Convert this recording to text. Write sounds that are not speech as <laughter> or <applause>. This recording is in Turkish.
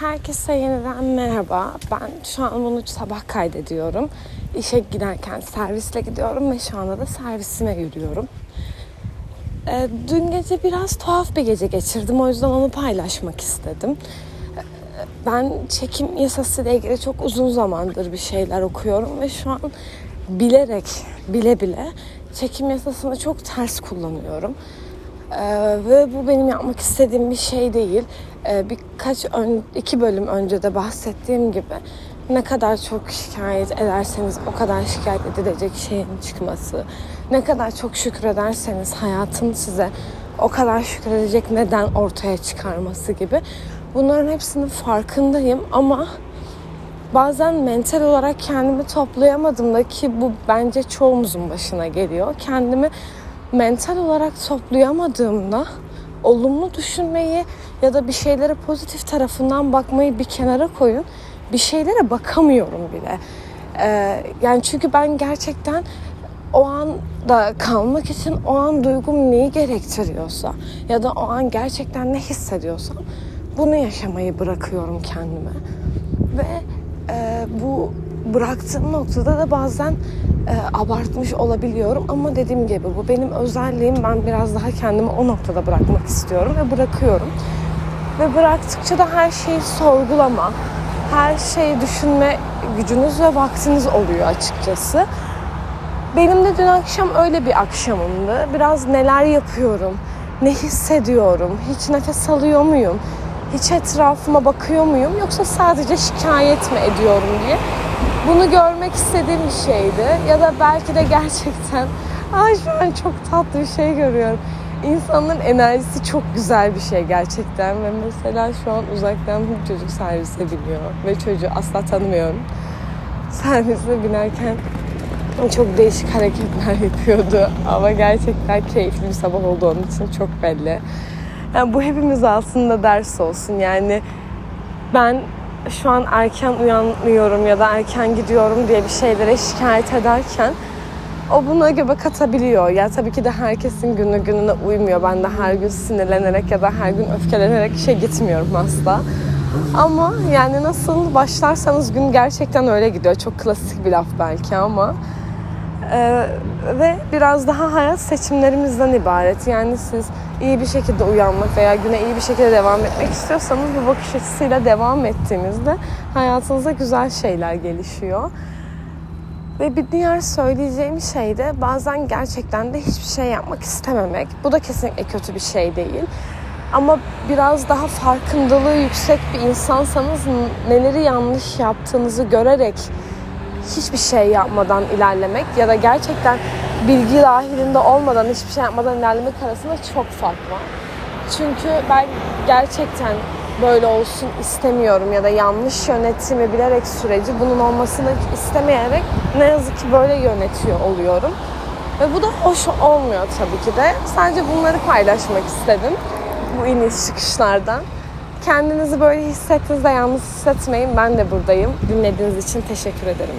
Herkese yeniden merhaba. Ben şu an bunu sabah kaydediyorum. İşe giderken servisle gidiyorum ve şu anda da servisime yürüyorum. Ee, dün gece biraz tuhaf bir gece geçirdim. O yüzden onu paylaşmak istedim. Ee, ben çekim yasası ile ilgili çok uzun zamandır bir şeyler okuyorum ve şu an bilerek, bile bile çekim yasasını çok ters kullanıyorum. Ee, ve bu benim yapmak istediğim bir şey değil. Ee, birkaç ön, iki bölüm önce de bahsettiğim gibi ne kadar çok şikayet ederseniz o kadar şikayet edilecek şeyin çıkması. Ne kadar çok şükrederseniz hayatın size o kadar şükredecek neden ortaya çıkarması gibi. Bunların hepsinin farkındayım ama bazen mental olarak kendimi toplayamadığımda ki bu bence çoğumuzun başına geliyor. Kendimi mental olarak toplayamadığımda olumlu düşünmeyi ya da bir şeylere pozitif tarafından bakmayı bir kenara koyun. Bir şeylere bakamıyorum bile. Ee, yani çünkü ben gerçekten o anda kalmak için o an duygum neyi gerektiriyorsa ya da o an gerçekten ne hissediyorsam bunu yaşamayı bırakıyorum kendime. Ve e, bu bıraktığım noktada da bazen e, abartmış olabiliyorum ama dediğim gibi bu benim özelliğim. Ben biraz daha kendimi o noktada bırakmak istiyorum ve bırakıyorum. Ve bıraktıkça da her şeyi sorgulama, her şeyi düşünme gücünüz ve vaktiniz oluyor açıkçası. Benim de dün akşam öyle bir akşamımdı. Biraz neler yapıyorum, ne hissediyorum, hiç nefes alıyor muyum, hiç etrafıma bakıyor muyum yoksa sadece şikayet mi ediyorum diye bunu görmek istediğim bir şeydi. Ya da belki de gerçekten <laughs> ay şu an çok tatlı bir şey görüyorum. İnsanların enerjisi çok güzel bir şey gerçekten ve mesela şu an uzaktan bir çocuk servise biniyor ve çocuğu asla tanımıyorum. Servise binerken çok değişik hareketler <laughs> yapıyordu ama gerçekten keyifli bir sabah olduğu onun için çok belli. Yani bu hepimiz aslında ders olsun yani ben şu an erken uyanmıyorum ya da erken gidiyorum diye bir şeylere şikayet ederken o buna göbek atabiliyor. Ya tabii ki de herkesin günü gününe uymuyor. Ben de her gün sinirlenerek ya da her gün öfkelenerek işe gitmiyorum asla. Ama yani nasıl başlarsanız gün gerçekten öyle gidiyor. Çok klasik bir laf belki ama. Ee, ve biraz daha hayat seçimlerimizden ibaret. Yani siz iyi bir şekilde uyanmak veya güne iyi bir şekilde devam etmek istiyorsanız bu bakış açısıyla devam ettiğinizde hayatınıza güzel şeyler gelişiyor. Ve bir diğer söyleyeceğim şey de bazen gerçekten de hiçbir şey yapmak istememek. Bu da kesinlikle kötü bir şey değil. Ama biraz daha farkındalığı yüksek bir insansanız neleri yanlış yaptığınızı görerek hiçbir şey yapmadan ilerlemek ya da gerçekten bilgi dahilinde olmadan hiçbir şey yapmadan ilerlemek arasında çok fark var. Çünkü ben gerçekten böyle olsun istemiyorum ya da yanlış yönetimi bilerek süreci bunun olmasını istemeyerek ne yazık ki böyle yönetiyor oluyorum. Ve bu da hoş olmuyor tabii ki de. Sadece bunları paylaşmak istedim bu iniş çıkışlardan. Kendinizi böyle hissettiğinizde yalnız hissetmeyin. Ben de buradayım. Dinlediğiniz için teşekkür ederim.